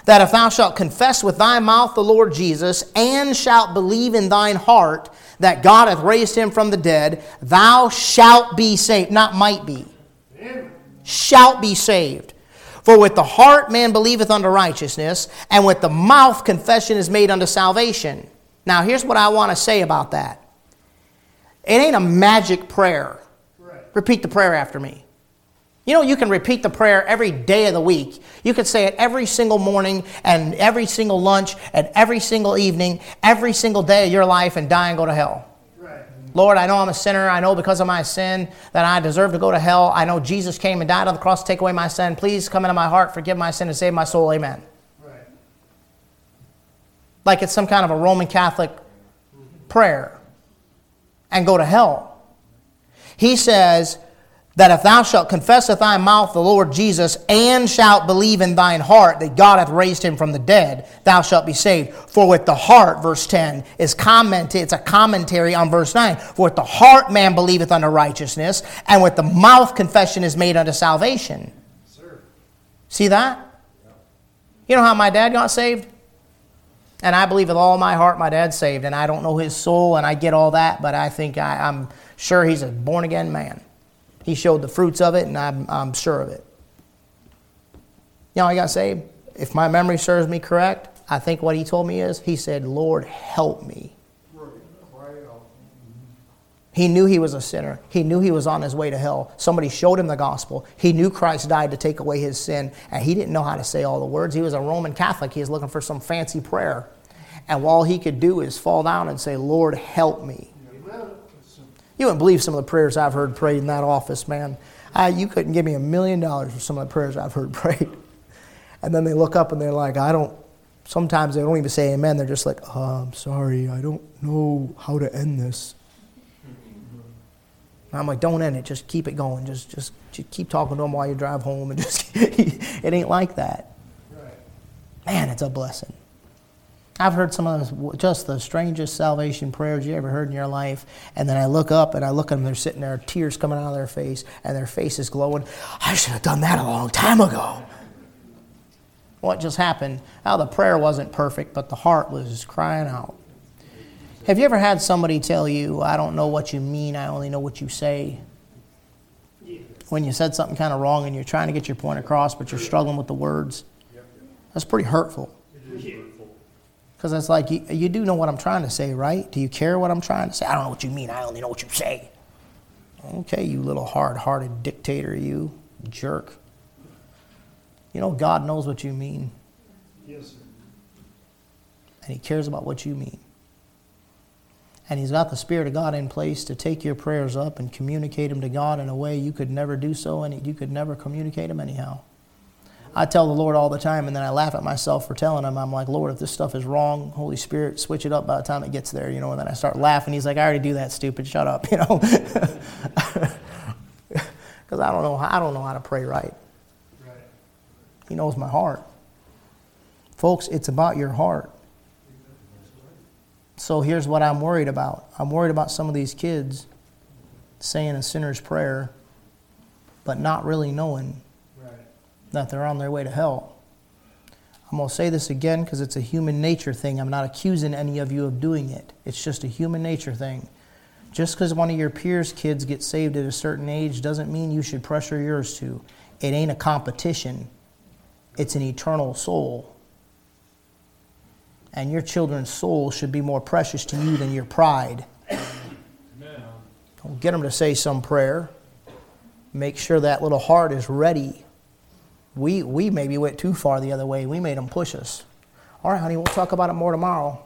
S1: That if thou shalt confess with thy mouth the Lord Jesus, and shalt believe in thine heart that God hath raised him from the dead, thou shalt be saved. Not might be. Amen. Shalt be saved. For with the heart man believeth unto righteousness, and with the mouth confession is made unto salvation. Now, here's what I want to say about that it ain't a magic prayer. Repeat the prayer after me. You know, you can repeat the prayer every day of the week. You could say it every single morning and every single lunch and every single evening, every single day of your life and die and go to hell. Lord, I know I'm a sinner. I know because of my sin that I deserve to go to hell. I know Jesus came and died on the cross to take away my sin. Please come into my heart, forgive my sin, and save my soul. Amen. Right. Like it's some kind of a Roman Catholic prayer and go to hell. He says that if thou shalt confess with thy mouth the Lord Jesus and shalt believe in thine heart that God hath raised him from the dead, thou shalt be saved. For with the heart, verse 10, is commented, it's a commentary on verse 9. For with the heart man believeth unto righteousness, and with the mouth confession is made unto salvation. Sir. See that? You know how my dad got saved? And I believe with all my heart my dad's saved, and I don't know his soul, and I get all that, but I think I, I'm Sure, he's a born again man. He showed the fruits of it, and I'm, I'm sure of it. You know, I got saved. If my memory serves me correct, I think what he told me is he said, Lord, help me. He knew he was a sinner. He knew he was on his way to hell. Somebody showed him the gospel. He knew Christ died to take away his sin, and he didn't know how to say all the words. He was a Roman Catholic. He was looking for some fancy prayer. And all he could do is fall down and say, Lord, help me. You wouldn't believe some of the prayers I've heard prayed in that office, man. I, you couldn't give me a million dollars for some of the prayers I've heard [LAUGHS] prayed. And then they look up and they're like, I don't, sometimes they don't even say amen. They're just like, oh, I'm sorry, I don't know how to end this. I'm like, don't end it. Just keep it going. Just, just, just keep talking to them while you drive home, and just [LAUGHS] it ain't like that. Man, it's a blessing. I've heard some of the, just the strangest salvation prayers you ever heard in your life, and then I look up and I look at them. They're sitting there, tears coming out of their face, and their face is glowing. I should have done that a long time ago. What just happened? Now the prayer wasn't perfect, but the heart was crying out. Have you ever had somebody tell you, I don't know what you mean, I only know what you say? When you said something kind of wrong and you're trying to get your point across, but you're struggling with the words? That's pretty hurtful. Because it's like, you, you do know what I'm trying to say, right? Do you care what I'm trying to say? I don't know what you mean, I only know what you say. Okay, you little hard hearted dictator, you jerk. You know, God knows what you mean. Yes, sir. And He cares about what you mean. And He's got the Spirit of God in place to take your prayers up and communicate them to God in a way you could never do so, and you could never communicate them anyhow. I tell the Lord all the time, and then I laugh at myself for telling him. I'm like, Lord, if this stuff is wrong, Holy Spirit, switch it up by the time it gets there, you know. And then I start laughing. He's like, I already do that, stupid. Shut up, [LAUGHS] you know. [LAUGHS] Because I don't know, I don't know how to pray right. right. He knows my heart, folks. It's about your heart. So here's what I'm worried about I'm worried about some of these kids saying a sinner's prayer, but not really knowing. That they're on their way to hell. I'm going to say this again because it's a human nature thing. I'm not accusing any of you of doing it, it's just a human nature thing. Just because one of your peers' kids get saved at a certain age doesn't mean you should pressure yours to. It ain't a competition, it's an eternal soul and your children's soul should be more precious to you than your pride. Don't get them to say some prayer. Make sure that little heart is ready. We, we maybe went too far the other way. We made them push us. All right, honey, we'll talk about it more tomorrow.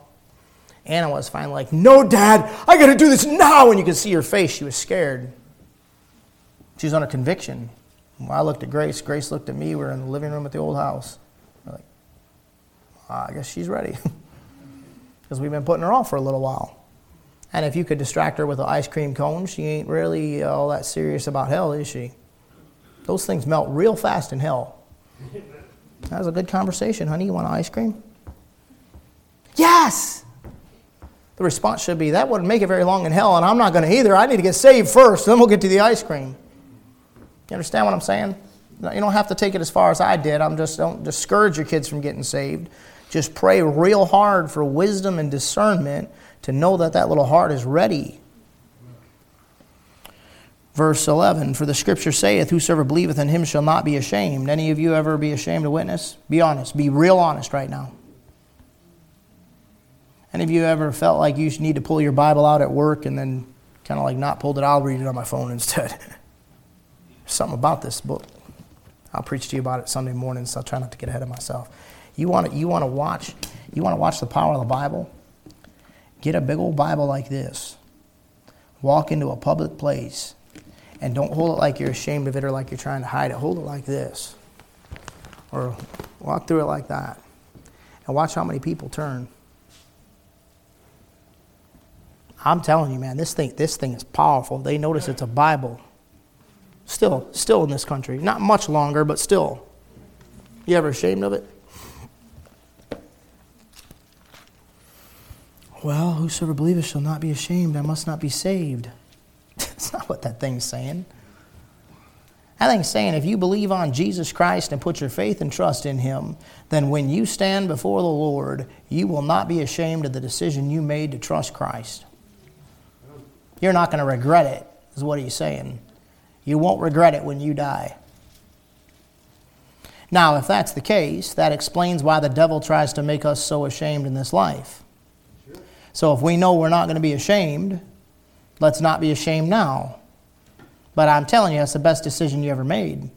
S1: Anna was finally like, No, Dad, I got to do this now. And you could see her face. She was scared. She was under conviction. I looked at Grace. Grace looked at me. We were in the living room at the old house. Like, ah, I guess she's ready. [LAUGHS] Because we've been putting her off for a little while. And if you could distract her with an ice cream cone, she ain't really uh, all that serious about hell, is she? Those things melt real fast in hell. That was a good conversation, honey. You want ice cream? Yes! The response should be, that wouldn't make it very long in hell, and I'm not going to either. I need to get saved first, then we'll get to the ice cream. You understand what I'm saying? You don't have to take it as far as I did. I'm just don't discourage your kids from getting saved. Just pray real hard for wisdom and discernment to know that that little heart is ready. Verse 11 For the scripture saith, Whosoever believeth in him shall not be ashamed. Any of you ever be ashamed to witness? Be honest. Be real honest right now. Any of you ever felt like you need to pull your Bible out at work and then kind of like not pulled it? I'll read it on my phone [LAUGHS] instead. Something about this book. I'll preach to you about it Sunday morning, so I'll try not to get ahead of myself. You want to, you want to watch you want to watch the power of the Bible? Get a big old Bible like this. Walk into a public place and don't hold it like you're ashamed of it or like you're trying to hide it. Hold it like this. Or walk through it like that. And watch how many people turn. I'm telling you, man, this thing, this thing is powerful. They notice it's a Bible. Still, still in this country. Not much longer, but still. You ever ashamed of it? Well, whosoever believeth shall not be ashamed, I must not be saved. That's not what that thing's saying. That thing's saying if you believe on Jesus Christ and put your faith and trust in Him, then when you stand before the Lord, you will not be ashamed of the decision you made to trust Christ. You're not going to regret it, is what He's saying. You won't regret it when you die. Now, if that's the case, that explains why the devil tries to make us so ashamed in this life. So if we know we're not going to be ashamed, Let's not be ashamed now. But I'm telling you, that's the best decision you ever made.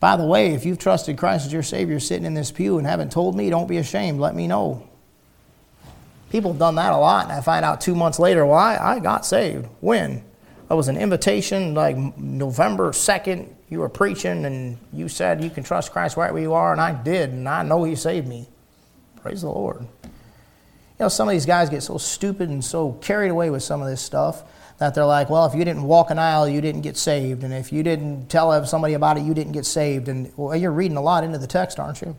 S1: By the way, if you've trusted Christ as your Savior sitting in this pew and haven't told me, don't be ashamed. Let me know. People have done that a lot, and I find out two months later, well, I, I got saved. When? It was an invitation like November 2nd. You were preaching, and you said you can trust Christ right where you are, and I did, and I know He saved me. Praise the Lord. You know, some of these guys get so stupid and so carried away with some of this stuff that they're like, well, if you didn't walk an aisle, you didn't get saved. And if you didn't tell somebody about it, you didn't get saved. And well, you're reading a lot into the text, aren't you?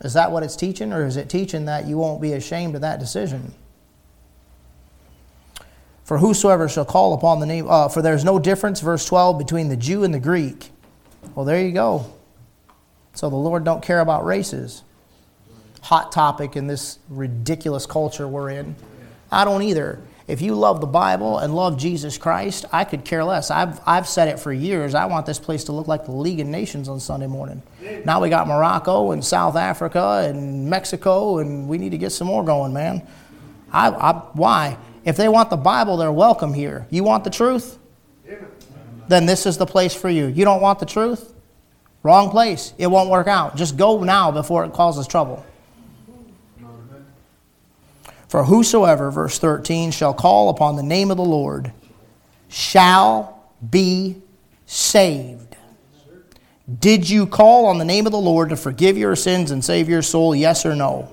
S1: Is that what it's teaching? Or is it teaching that you won't be ashamed of that decision? For whosoever shall call upon the name, uh, for there's no difference, verse 12, between the Jew and the Greek. Well, there you go. So the Lord don't care about races hot topic in this ridiculous culture we're in. I don't either. If you love the Bible and love Jesus Christ, I could care less. I've, I've said it for years. I want this place to look like the League of Nations on Sunday morning. Now we got Morocco and South Africa and Mexico, and we need to get some more going, man. I, I, why? If they want the Bible, they're welcome here. You want the truth? Then this is the place for you. You don't want the truth? Wrong place. It won't work out. Just go now before it causes trouble. For whosoever, verse 13, shall call upon the name of the Lord shall be saved. Did you call on the name of the Lord to forgive your sins and save your soul? Yes or no?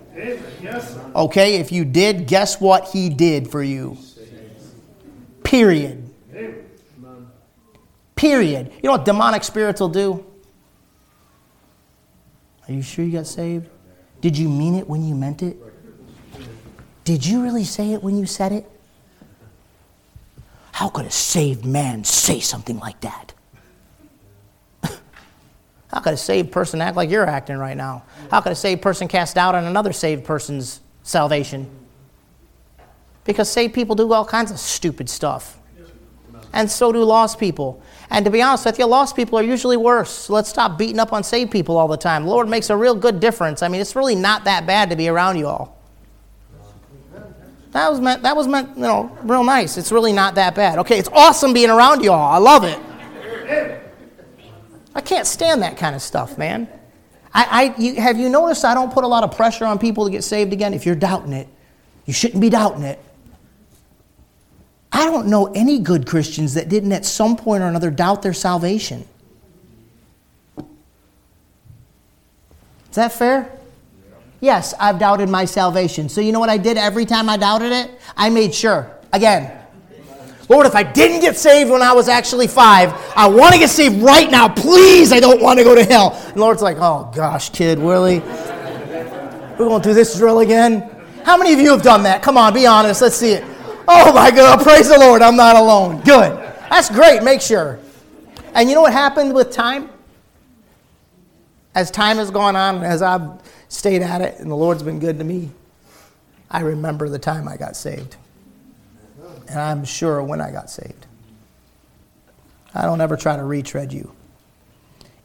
S1: Yes, okay, if you did, guess what he did for you? Period. Period. You know what demonic spirits will do? Are you sure you got saved? Did you mean it when you meant it? Did you really say it when you said it? How could a saved man say something like that? [LAUGHS] How could a saved person act like you're acting right now? How could a saved person cast doubt on another saved person's salvation? Because saved people do all kinds of stupid stuff. And so do lost people. And to be honest with you, lost people are usually worse. So let's stop beating up on saved people all the time. The Lord makes a real good difference. I mean, it's really not that bad to be around you all. That was meant, that was meant, you know, real nice. It's really not that bad. Okay, it's awesome being around you all. I love it. I can't stand that kind of stuff, man. I, I you, have you noticed I don't put a lot of pressure on people to get saved again? If you're doubting it, you shouldn't be doubting it. I don't know any good Christians that didn't at some point or another doubt their salvation. Is that fair? Yes, I've doubted my salvation. So you know what I did every time I doubted it? I made sure. Again, Lord, if I didn't get saved when I was actually five, I want to get saved right now. Please, I don't want to go to hell. And Lord's like, oh gosh, kid, really? We're going through this drill again? How many of you have done that? Come on, be honest. Let's see it. Oh my God, praise the Lord, I'm not alone. Good. That's great, make sure. And you know what happened with time? As time has gone on, as I've stayed at it, and the Lord's been good to me. I remember the time I got saved. And I'm sure when I got saved. I don't ever try to retread you.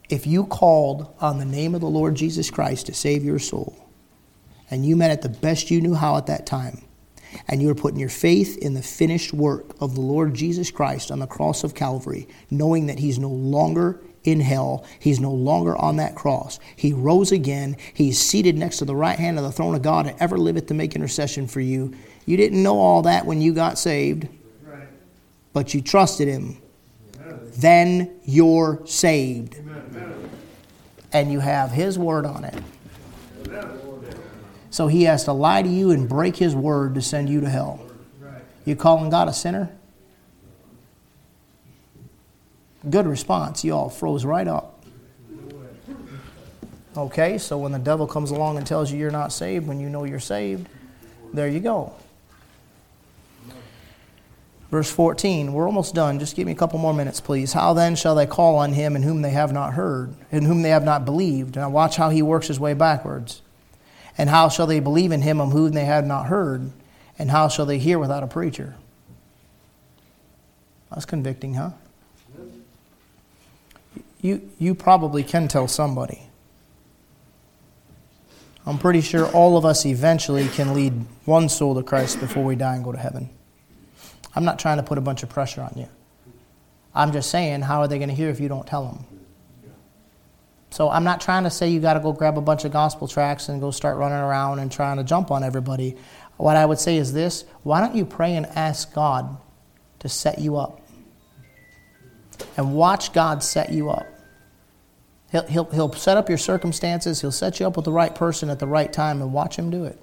S1: If you called on the name of the Lord Jesus Christ to save your soul, and you meant it the best you knew how at that time, and you were putting your faith in the finished work of the Lord Jesus Christ on the cross of Calvary, knowing that He's no longer in hell. He's no longer on that cross. He rose again. He's seated next to the right hand of the throne of God and ever liveth to make intercession for you. You didn't know all that when you got saved, but you trusted Him. Then you're saved. And you have His word on it. So He has to lie to you and break His word to send you to hell. You calling God a sinner? Good response. You all froze right up. Okay, so when the devil comes along and tells you you're not saved when you know you're saved, there you go. Verse 14, we're almost done. Just give me a couple more minutes, please. How then shall they call on him in whom they have not heard, in whom they have not believed? Now watch how he works his way backwards. And how shall they believe in him of whom they have not heard? And how shall they hear without a preacher? That's convicting, huh? You, you probably can tell somebody. I'm pretty sure all of us eventually can lead one soul to Christ before we die and go to heaven. I'm not trying to put a bunch of pressure on you. I'm just saying, how are they going to hear if you don't tell them? So I'm not trying to say you got to go grab a bunch of gospel tracts and go start running around and trying to jump on everybody. What I would say is this why don't you pray and ask God to set you up? And watch God set you up. He'll, he'll, he'll set up your circumstances, He'll set you up with the right person at the right time, and watch Him do it.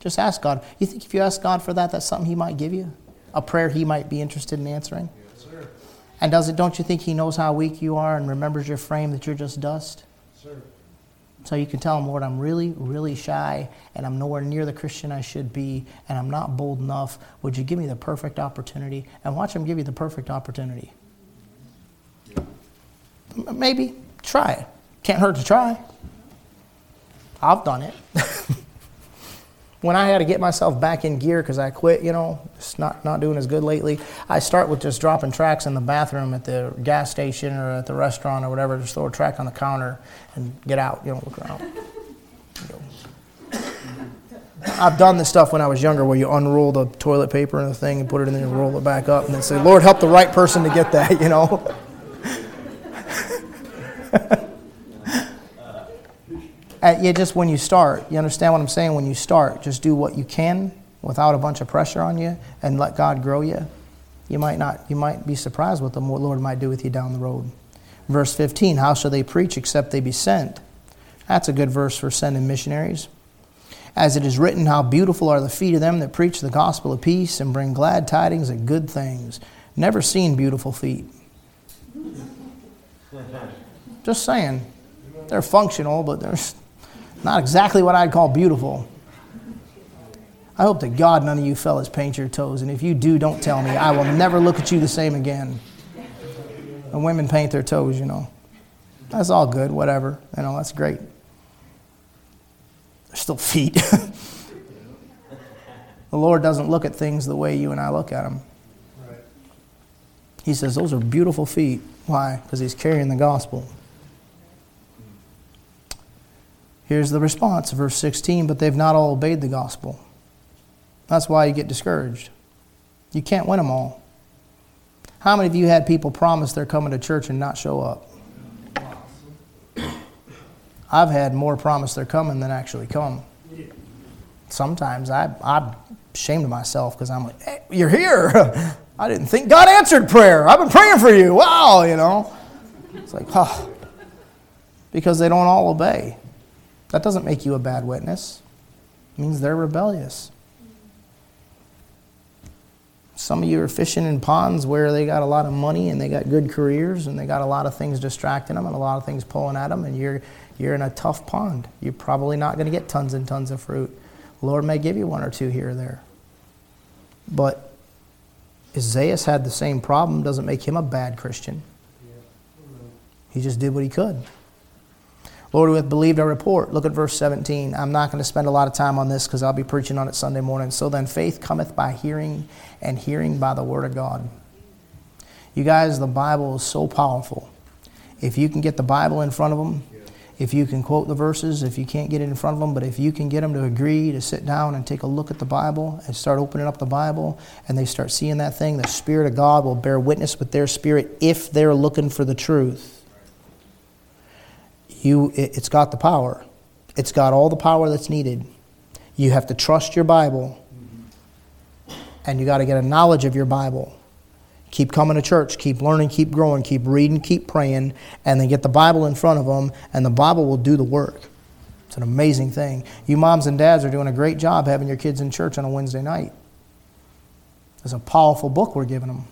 S1: Just ask God. You think if you ask God for that, that's something He might give you? A prayer He might be interested in answering? Yes, sir. And does it, don't you think he knows how weak you are and remembers your frame that you're just dust? Sir. So you can tell him, Lord, I'm really, really shy and I'm nowhere near the Christian I should be and I'm not bold enough. Would you give me the perfect opportunity? And watch him give you the perfect opportunity. Maybe. Try it. Can't hurt to try. I've done it. [LAUGHS] when I had to get myself back in gear because I quit, you know, it's not, not doing as good lately, I start with just dropping tracks in the bathroom at the gas station or at the restaurant or whatever, just throw a track on the counter and get out, you know, look around. I've done this stuff when I was younger where you unroll the toilet paper and the thing and put it in there and roll it back up and then say, Lord, help the right person to get that, [LAUGHS] you know. Uh, yeah, just when you start, you understand what I'm saying? When you start, just do what you can without a bunch of pressure on you and let God grow you. You might not, you might be surprised what the Lord might do with you down the road. Verse 15, how shall they preach except they be sent? That's a good verse for sending missionaries. As it is written, how beautiful are the feet of them that preach the gospel of peace and bring glad tidings of good things. Never seen beautiful feet. [LAUGHS] Just saying. They're functional, but they're not exactly what I'd call beautiful. I hope to God none of you fellas paint your toes, and if you do, don't tell me. I will never look at you the same again. And women paint their toes, you know. That's all good, whatever. You know, that's great. They're still feet. [LAUGHS] the Lord doesn't look at things the way you and I look at them. He says, Those are beautiful feet. Why? Because He's carrying the gospel. Here's the response, verse 16, but they've not all obeyed the gospel. That's why you get discouraged. You can't win them all. How many of you had people promise they're coming to church and not show up? I've had more promise they're coming than actually come. Sometimes I, I'm ashamed of myself because I'm like, hey, you're here. [LAUGHS] I didn't think God answered prayer. I've been praying for you. Wow, you know. It's like, because they don't all obey. That doesn't make you a bad witness. It means they're rebellious. Some of you are fishing in ponds where they got a lot of money and they got good careers and they got a lot of things distracting them and a lot of things pulling at them, and you're, you're in a tough pond. You're probably not going to get tons and tons of fruit. The Lord may give you one or two here or there. But Isaiah had the same problem, doesn't make him a bad Christian. He just did what he could. Lord, we have believed our report. Look at verse 17. I'm not going to spend a lot of time on this because I'll be preaching on it Sunday morning. So then, faith cometh by hearing, and hearing by the word of God. You guys, the Bible is so powerful. If you can get the Bible in front of them, if you can quote the verses, if you can't get it in front of them, but if you can get them to agree to sit down and take a look at the Bible and start opening up the Bible and they start seeing that thing, the Spirit of God will bear witness with their spirit if they're looking for the truth you, it, it's got the power. It's got all the power that's needed. You have to trust your Bible, and you got to get a knowledge of your Bible. Keep coming to church, keep learning, keep growing, keep reading, keep praying, and then get the Bible in front of them, and the Bible will do the work. It's an amazing thing. You moms and dads are doing a great job having your kids in church on a Wednesday night. It's a powerful book we're giving them.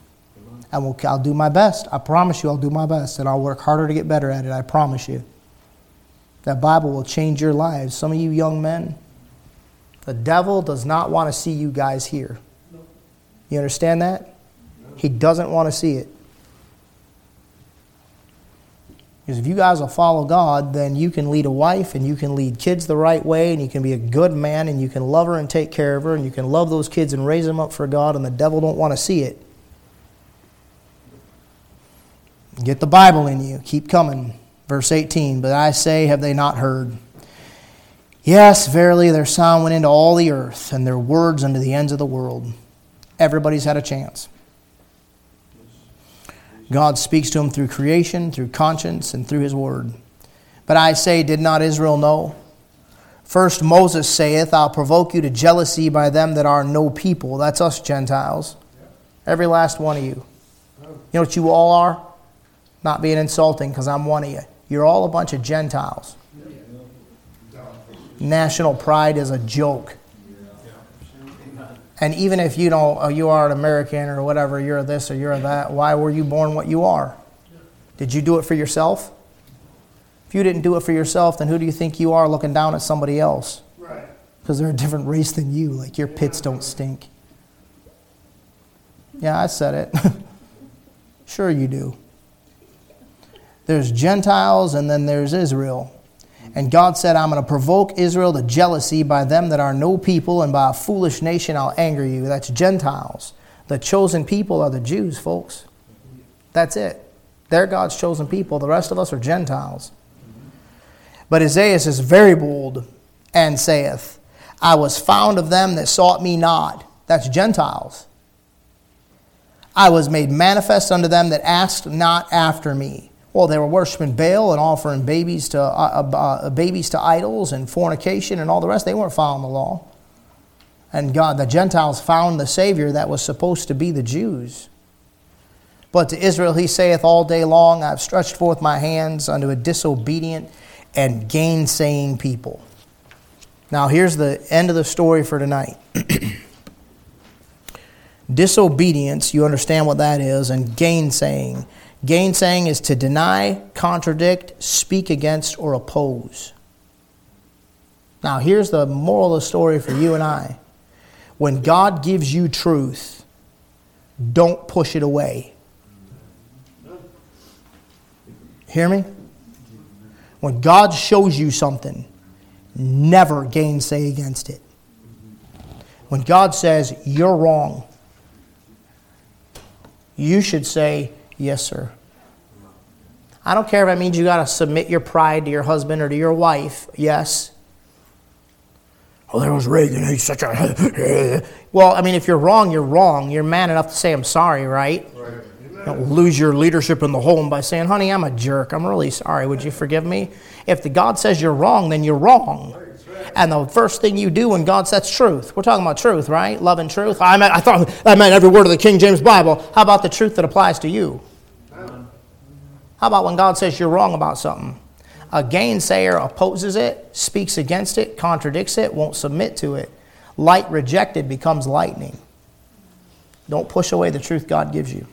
S1: And we'll, I'll do my best. I promise you, I'll do my best. And I'll work harder to get better at it. I promise you. That Bible will change your lives. Some of you young men, the devil does not want to see you guys here. You understand that? He doesn't want to see it. Because if you guys will follow God, then you can lead a wife and you can lead kids the right way and you can be a good man and you can love her and take care of her and you can love those kids and raise them up for God and the devil don't want to see it. Get the Bible in you. Keep coming. Verse 18, but I say, have they not heard? Yes, verily, their sound went into all the earth, and their words unto the ends of the world. Everybody's had a chance. God speaks to him through creation, through conscience, and through his word. But I say, did not Israel know? First Moses saith, I'll provoke you to jealousy by them that are no people. That's us Gentiles. Every last one of you. You know what you all are? Not being insulting because I'm one of you. You're all a bunch of Gentiles. National pride is a joke. And even if you don't, uh, you are an American or whatever, you're this or you're that, why were you born what you are? Did you do it for yourself? If you didn't do it for yourself, then who do you think you are looking down at somebody else? Because they're a different race than you. Like your pits don't stink. Yeah, I said it. [LAUGHS] sure, you do. There's Gentiles and then there's Israel. And God said, I'm going to provoke Israel to jealousy by them that are no people, and by a foolish nation I'll anger you. That's Gentiles. The chosen people are the Jews, folks. That's it. They're God's chosen people. The rest of us are Gentiles. But Isaiah is very bold and saith, I was found of them that sought me not. That's Gentiles. I was made manifest unto them that asked not after me. Well, they were worshiping Baal and offering babies to, uh, uh, uh, babies to idols and fornication and all the rest. They weren't following the law. And God, the Gentiles found the Savior that was supposed to be the Jews. But to Israel he saith all day long, I've stretched forth my hands unto a disobedient and gainsaying people. Now, here's the end of the story for tonight. [CLEARS THROAT] Disobedience, you understand what that is, and gainsaying. Gainsaying is to deny, contradict, speak against, or oppose. Now, here's the moral of the story for you and I. When God gives you truth, don't push it away. Hear me? When God shows you something, never gainsay against it. When God says, you're wrong, you should say, yes, sir. I don't care if that means you got to submit your pride to your husband or to your wife. Yes. Oh, there was Reagan. He's such a. [LAUGHS] well, I mean, if you're wrong, you're wrong. You're man enough to say, I'm sorry, right? right. Don't lose your leadership in the home by saying, honey, I'm a jerk. I'm really sorry. Would you forgive me? If the God says you're wrong, then you're wrong. And the first thing you do when God says truth, we're talking about truth, right? Love and truth. I, meant, I thought I meant every word of the King James Bible. How about the truth that applies to you? How about when God says you're wrong about something? A gainsayer opposes it, speaks against it, contradicts it, won't submit to it. Light rejected becomes lightning. Don't push away the truth God gives you.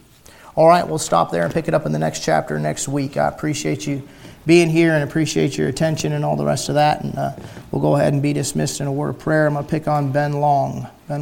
S1: All right, we'll stop there and pick it up in the next chapter next week. I appreciate you being here and appreciate your attention and all the rest of that. And uh, we'll go ahead and be dismissed in a word of prayer. I'm going to pick on Ben Long.